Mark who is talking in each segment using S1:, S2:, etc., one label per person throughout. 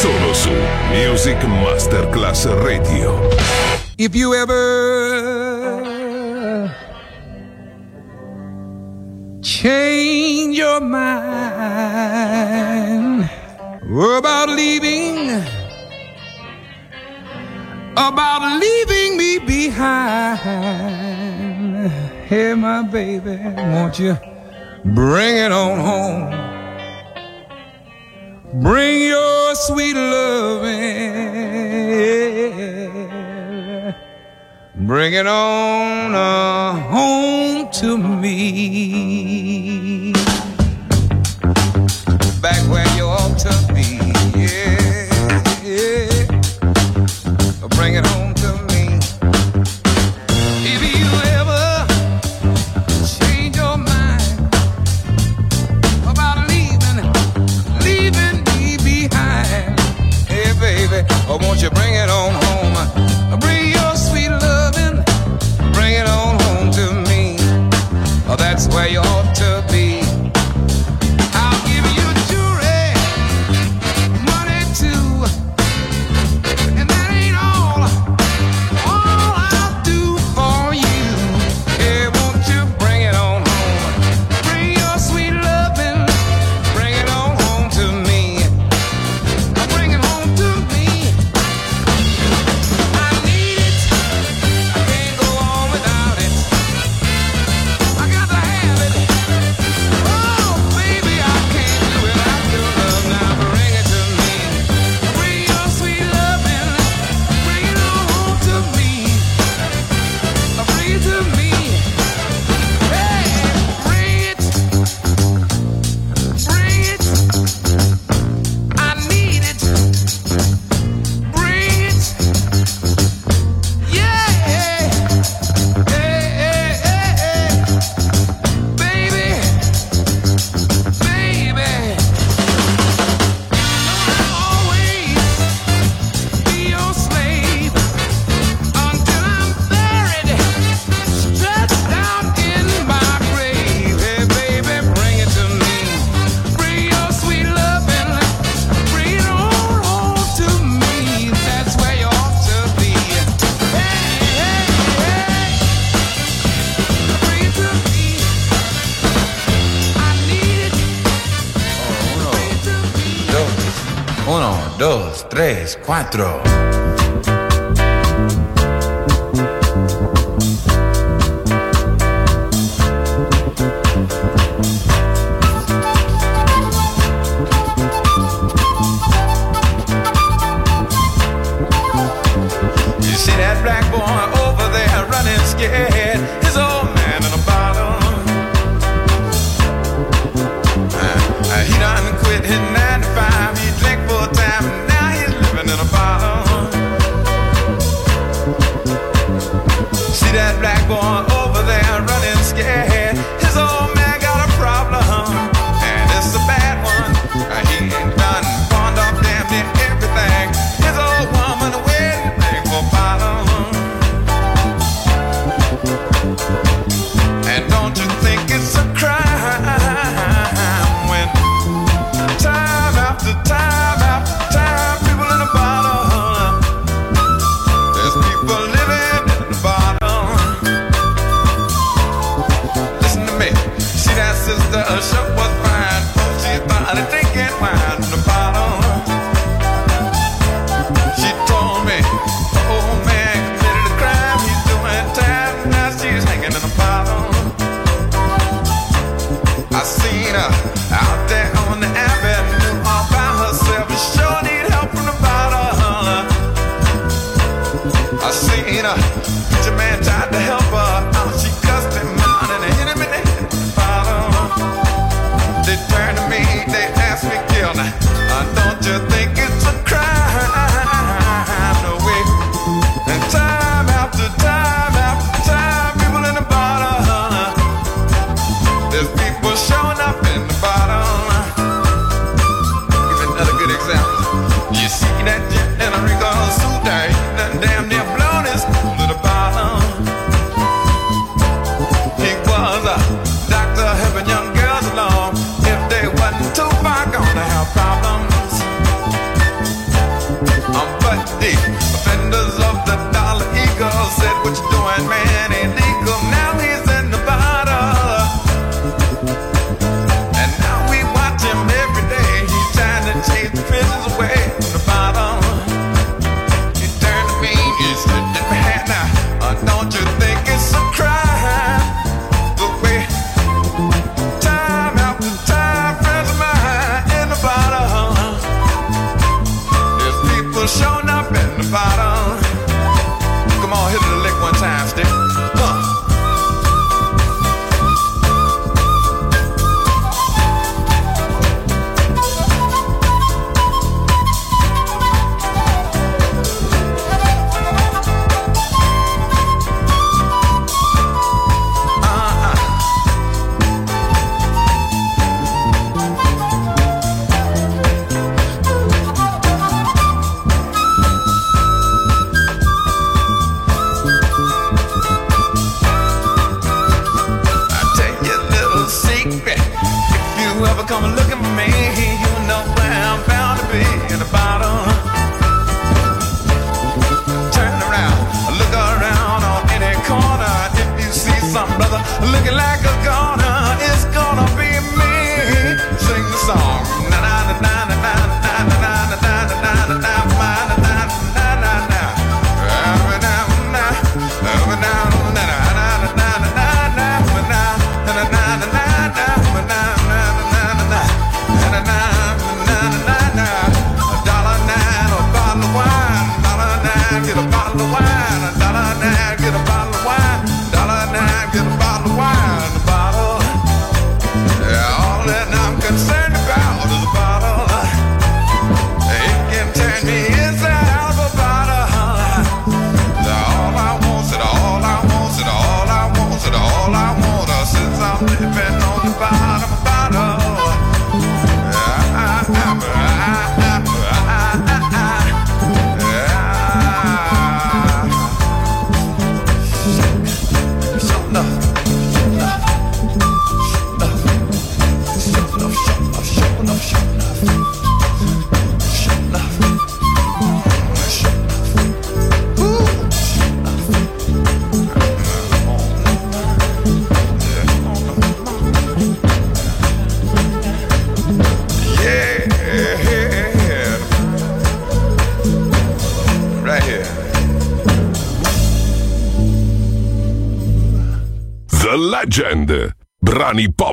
S1: Solo su Music Masterclass Radio.
S2: If you ever change your mind about leaving, about leaving me behind, hey, my baby, won't you bring it on home? Bring your sweet love. Bring it on uh, home to me. Back where you ought to be. Yeah. yeah. Bring it home where you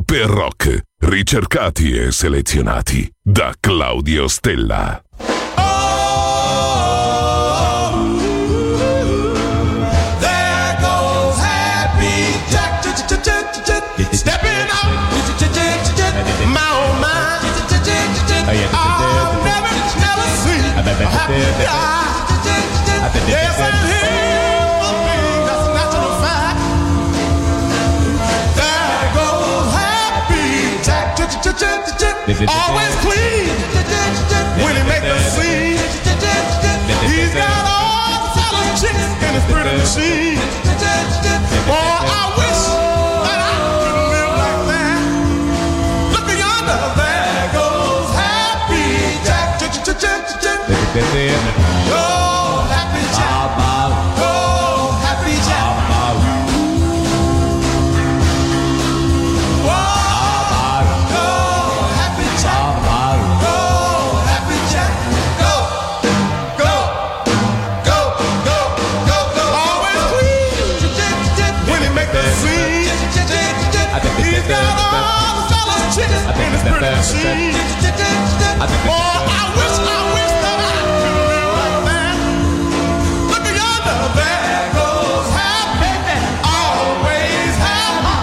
S1: per rock, ricercati e selezionati da Claudio Stella. Oh,
S3: Always clean when he make a scene. He's got all the fellas chicks in his pretty machine. Machine. Oh, I wish, I wish that I could like that. Look goes happy, always happy.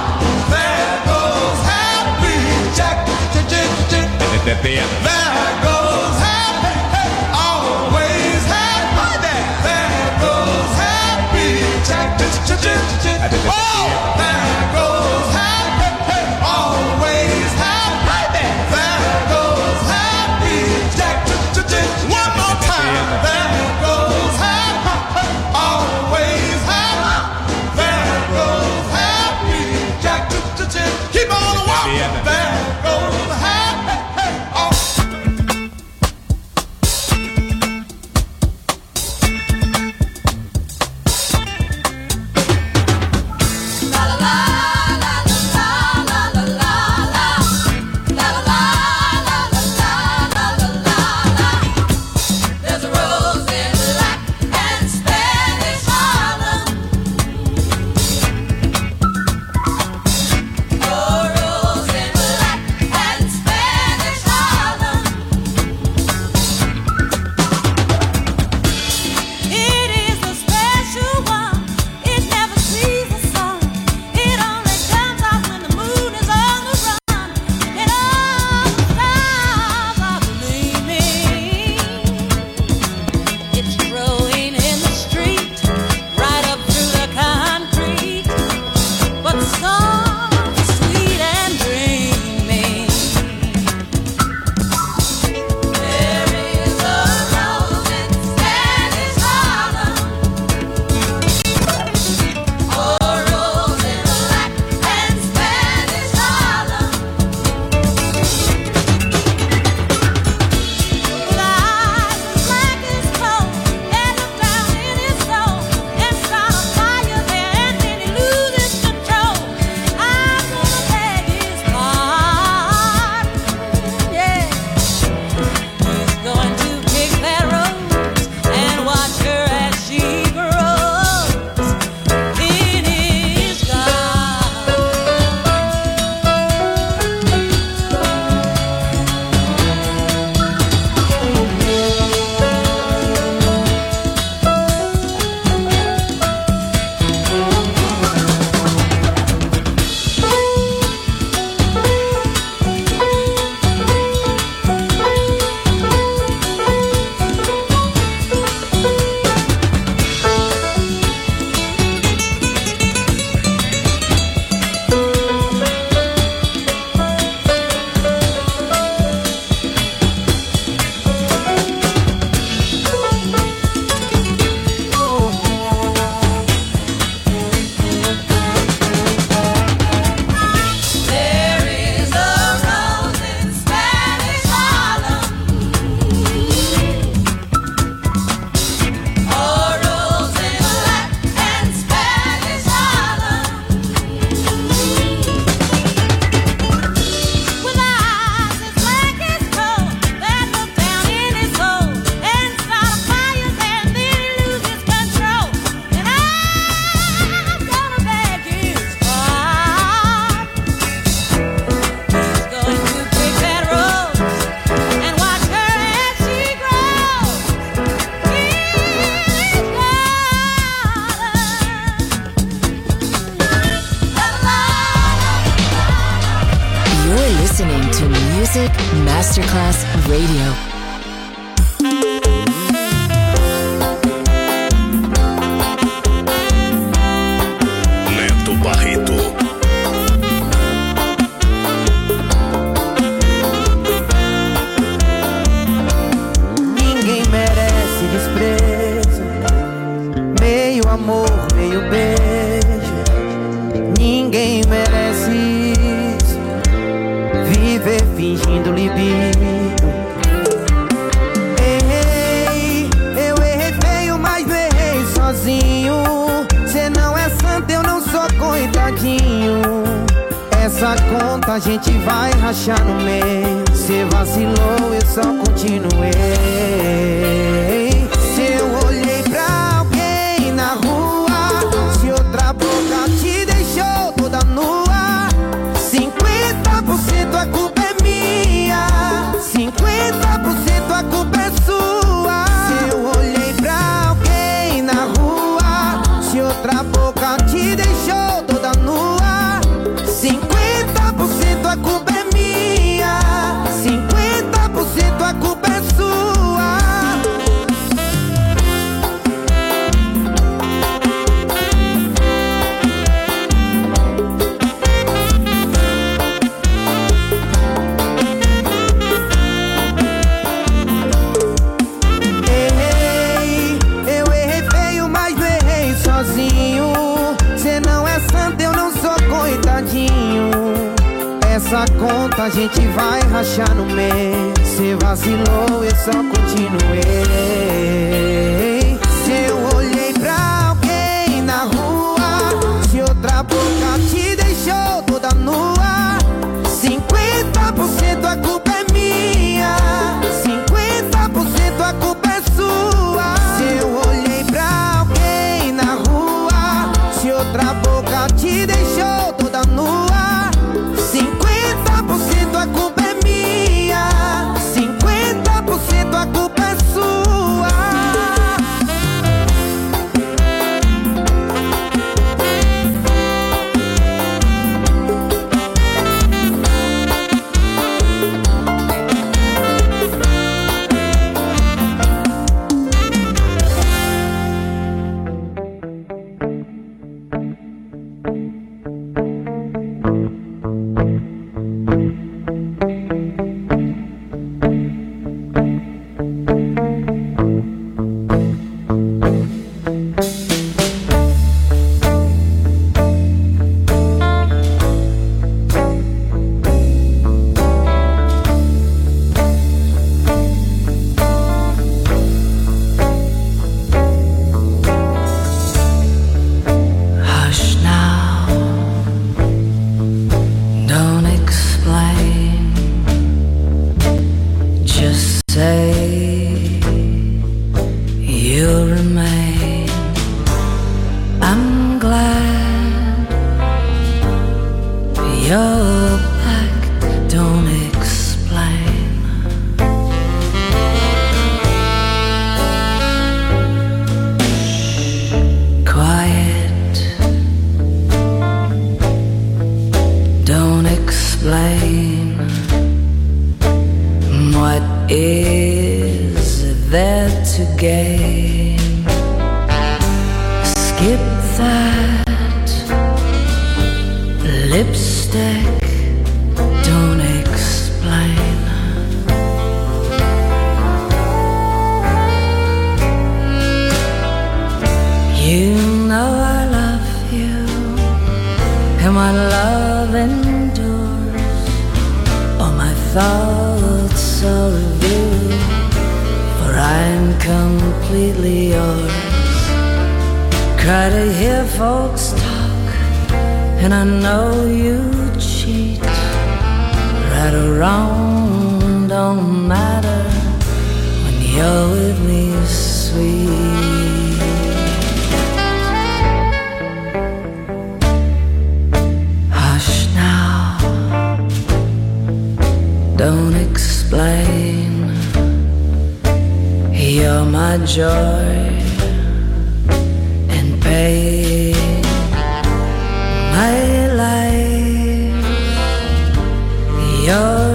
S3: There goes happy, Jack.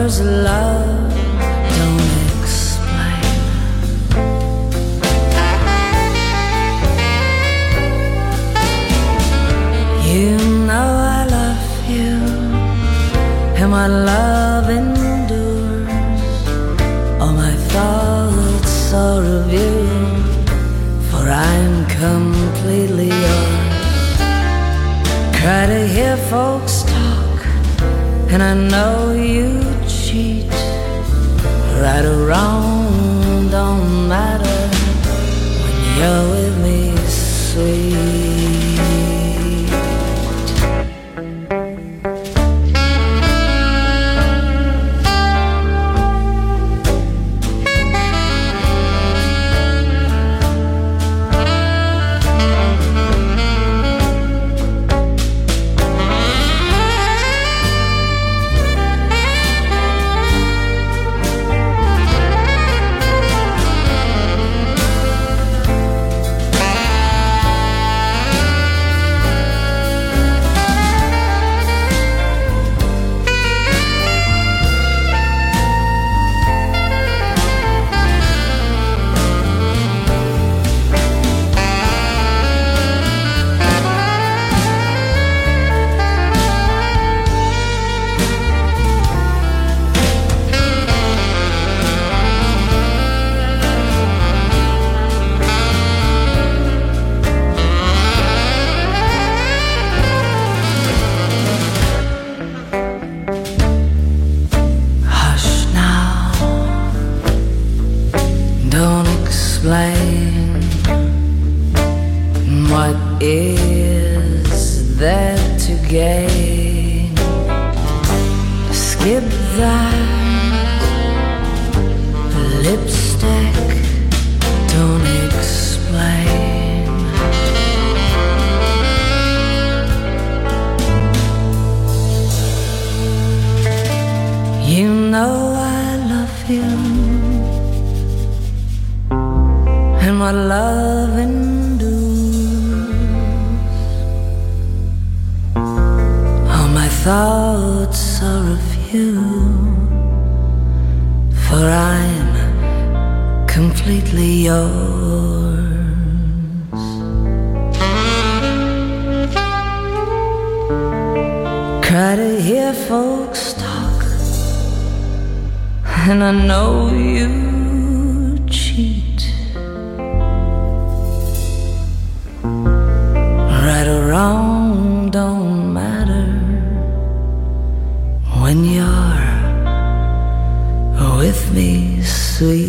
S4: words love don't explain. You know I love you, and my love endures. All my thoughts are of you, for I'm completely yours. Try to hear folks talk, and I know you Right or wrong, don't matter. When you're What is there to gain? Skip that lipstick, don't explain. You know I love you, and my love thoughts are of you, for I'm completely yours. Cry to hear folks talk, and I know you cheat. Right or wrong. sweet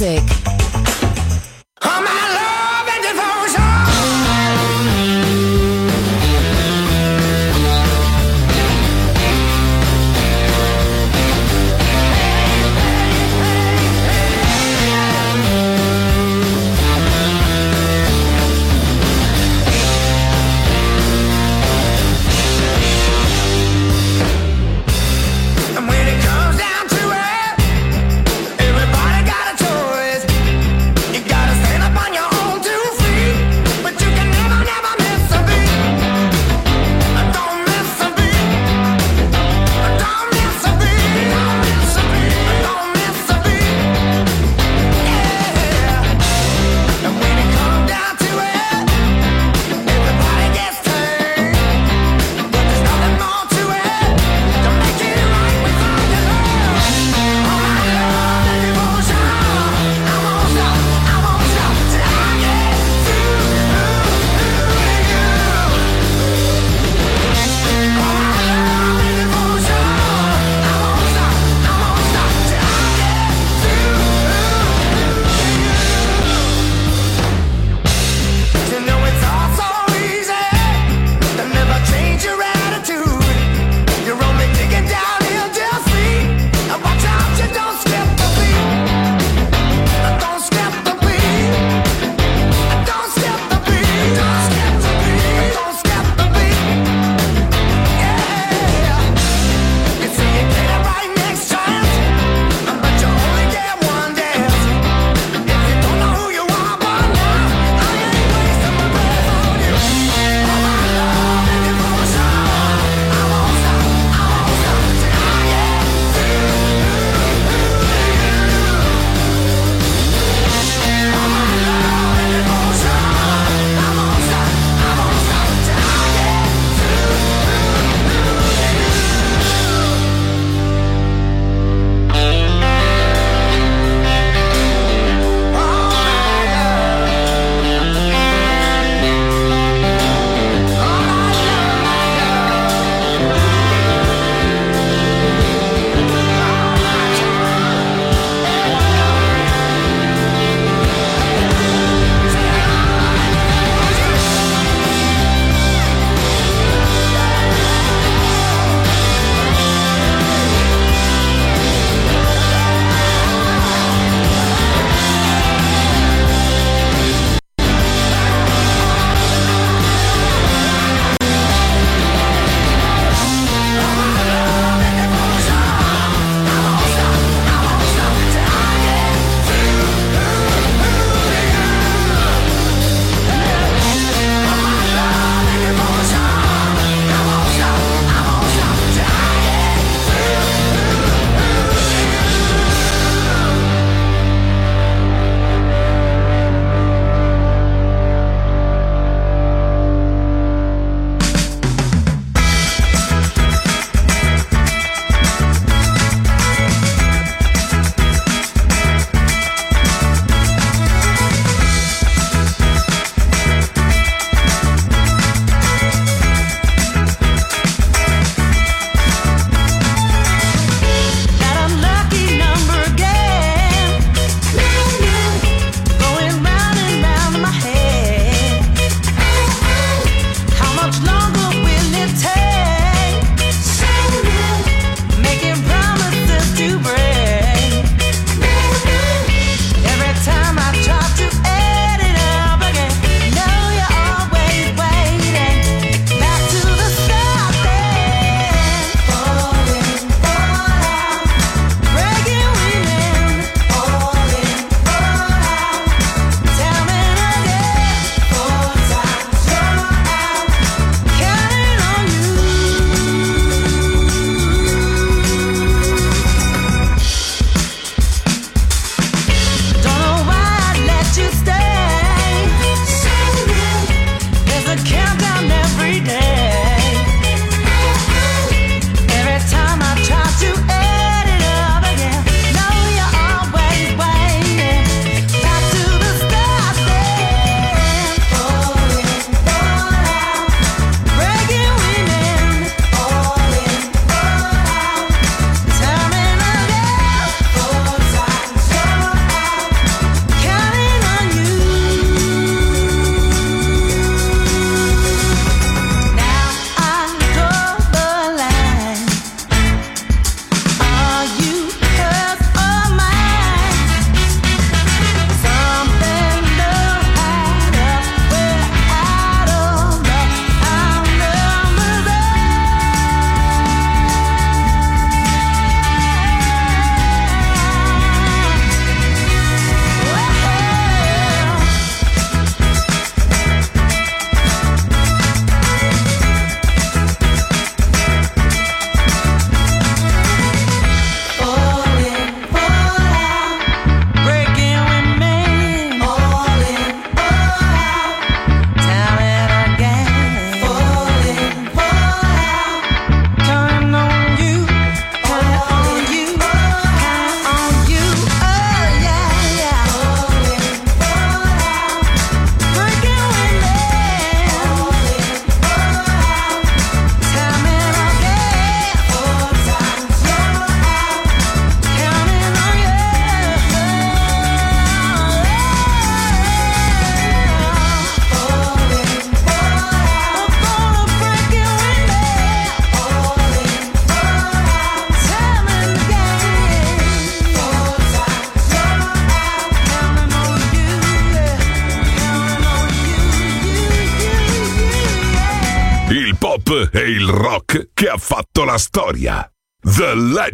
S5: music.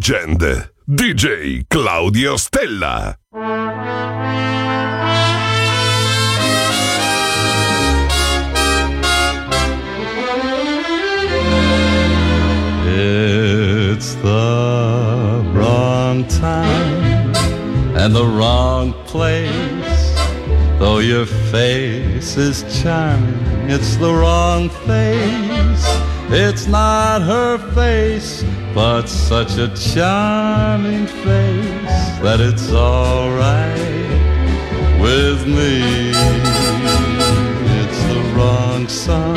S1: Legend. DJ Claudio Stella.
S6: It's the wrong time and the wrong place. Though your face is charming, it's the wrong face. It's not her face, but such a charming face that it's alright with me. It's the wrong sun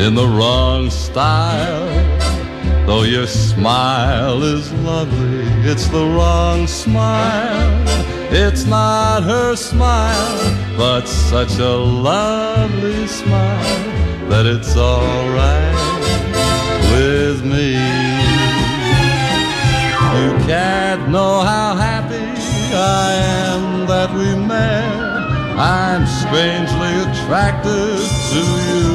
S6: in the wrong style. Though your smile is lovely, it's the wrong smile. It's not her smile, but such a lovely smile that it's alright with me. You can't know how happy I am that we met. I'm strangely attracted to you.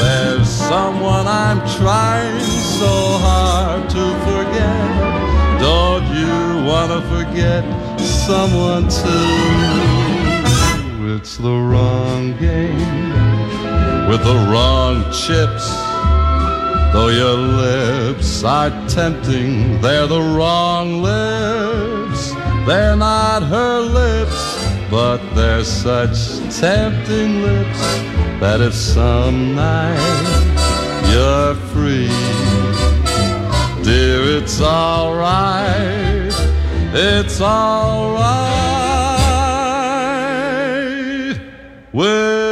S6: There's someone I'm trying so hard to forget. Don't you wanna forget someone too? It's the wrong game with the wrong chips. Though your lips are tempting, they're the wrong lips. They're not her lips, but they're such tempting lips that if some night you're free, dear, it's alright. It's alright with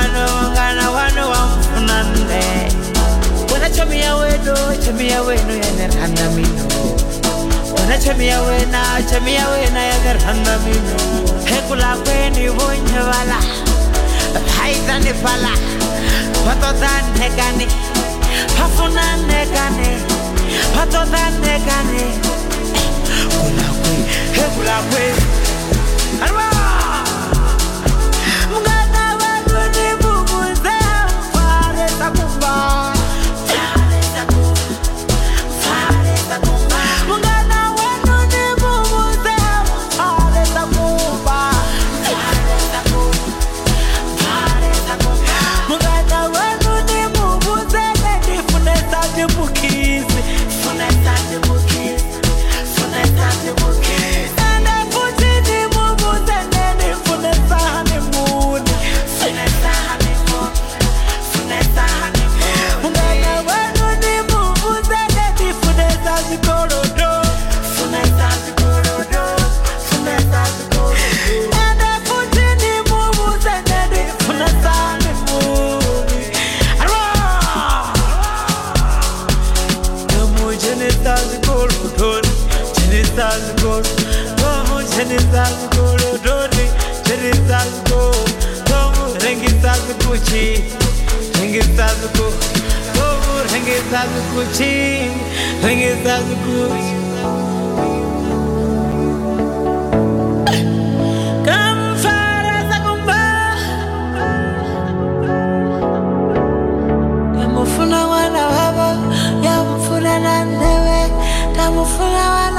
S4: wano mungana unachomia wenu chamia wenu yenerhana minu unachomia wena chamia wena yenerhana minu hekula kweni bunye bala haidhani fala patodhan hekani pafunan hekani patodhan hekani kula kwe hekula kwe sagu lodori cheri sagu tom rengi kuchi rengi rengi kuchi rengi kuchi wana wabo, ya mfuna na ndewe, tamufuna wana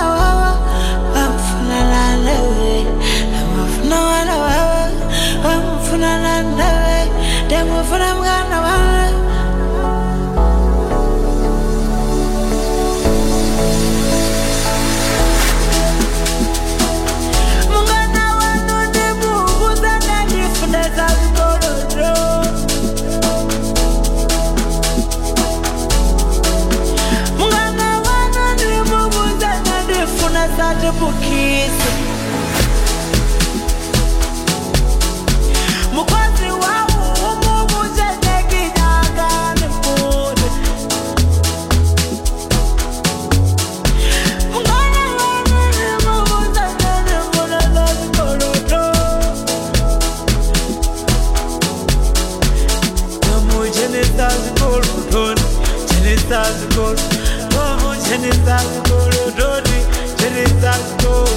S4: zenizako lododi zenizako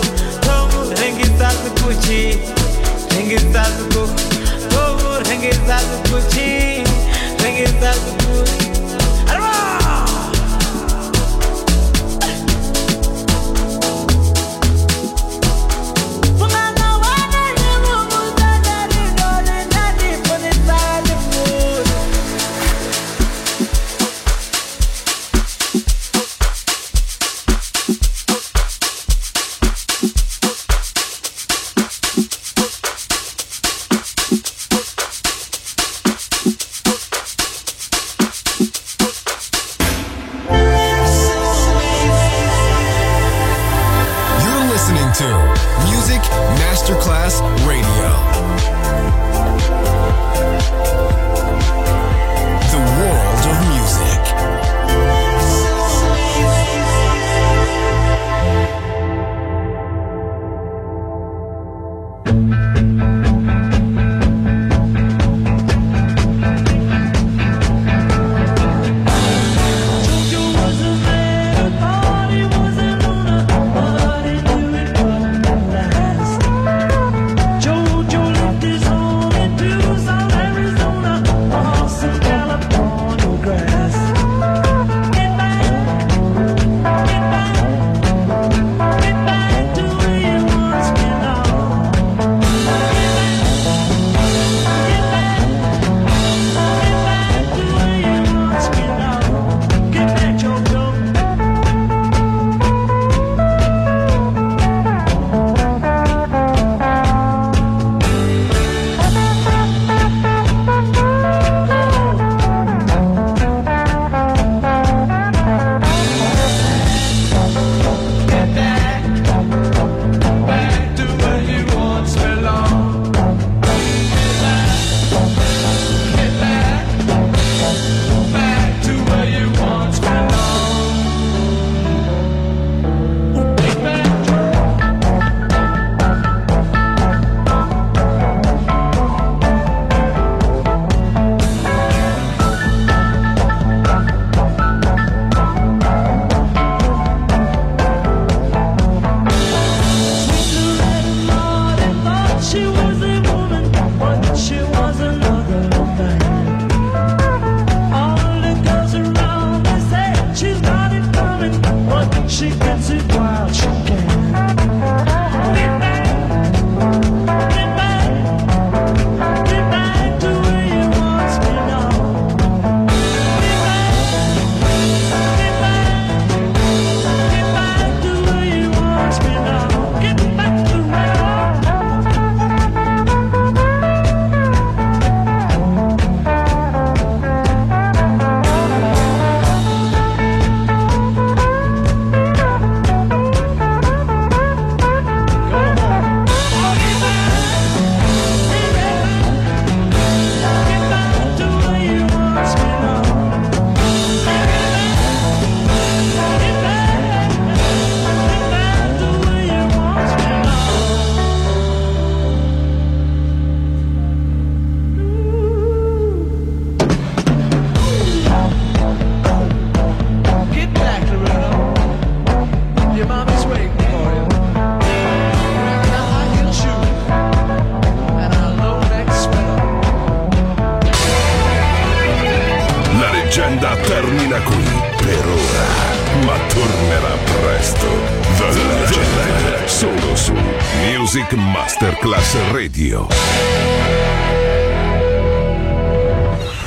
S4: tomu rengizako kuchi rengizako tomu rengizako kuchi rengizako kuchi